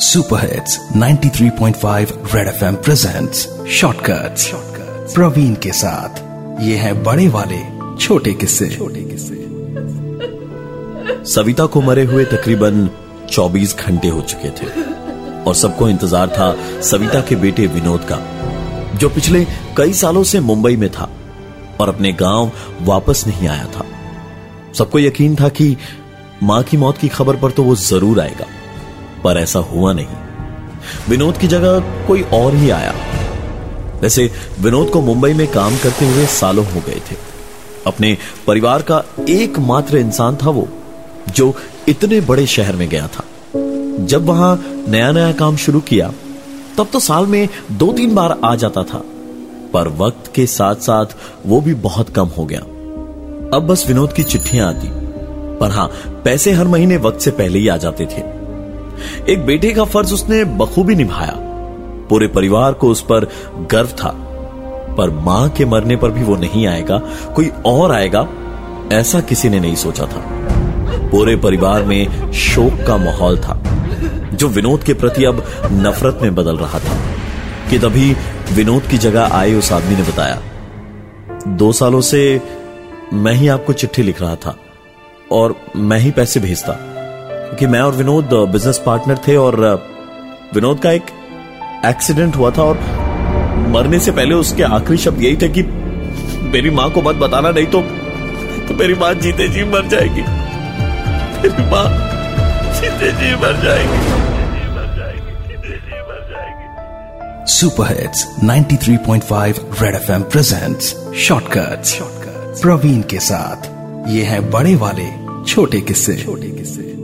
Super hits 93.5 red FM presents shortcuts Praveen के साथ ये है बड़े वाले छोटे किस्से। छोटे किस्से। सविता को मरे हुए तकरीबन 24 घंटे हो चुके थे। और सबको इंतज़ार था सविता के बेटे विनोद का जो पिछले कई सालों से मुंबई में था और अपने गाँव वापस नहीं आया था। सबको यकीन था कि माँ की मौत की खबर पर तो वो ज़रूर आएगा। पर ऐसा हुआ नहीं। विनोद की जगह कोई और ही आया। वैसे, विनोद को मुंबई में काम करते हुए सालों हो गए थे। अपने परिवार का एकमात्र इंसान था वो, जो इतने बड़े शहर में गया था। जब वहाँ नया नया काम शुरू किया, तब तो साल में दो तीन बार आ जाता था। पर वक्त के साथ साथ वो भी बहुत कम हो गया। अब बस विनोद की चिट्ठियाँ आती। पर हाँ, पैसे हर महीने वक्त से पहले ही आ जाते थे। एक बेटे का फ़र्ज़ उसने बखूबी निभाया। पूरे परिवार को उस पर गर्व था। पर माँ के मरने पर भी वो नहीं आएगा, कोई और आएगा, ऐसा किसी ने नहीं सोचा था। पूरे परिवार में शोक का माहौल था, जो विनोद के प्रति अब नफरत में बदल रहा था। कि तभी विनोद की जगह आए उस आदमी ने बताया, दो सालों से मैं ही आपको चिट्ठी लिख रहा था और मैं ही पैसे भेजता। क्योंकि मैं और विनोद बिज़नेस पार्टनर थे और विनोद का एक एक्सीडेंट हुआ था और मरने से पहले उसके आखिरी शब्द यही थे कि मेरी माँ को मत बताना नहीं तो तो मेरी माँ जीते जी मर जाएगी। मेरी माँ जीते जी मर जाएगी। Super hits 93.5 red FM presents shortcuts Praveen के साथ ये है बड़े वाले छोटे किस्से। छोटे किस्से।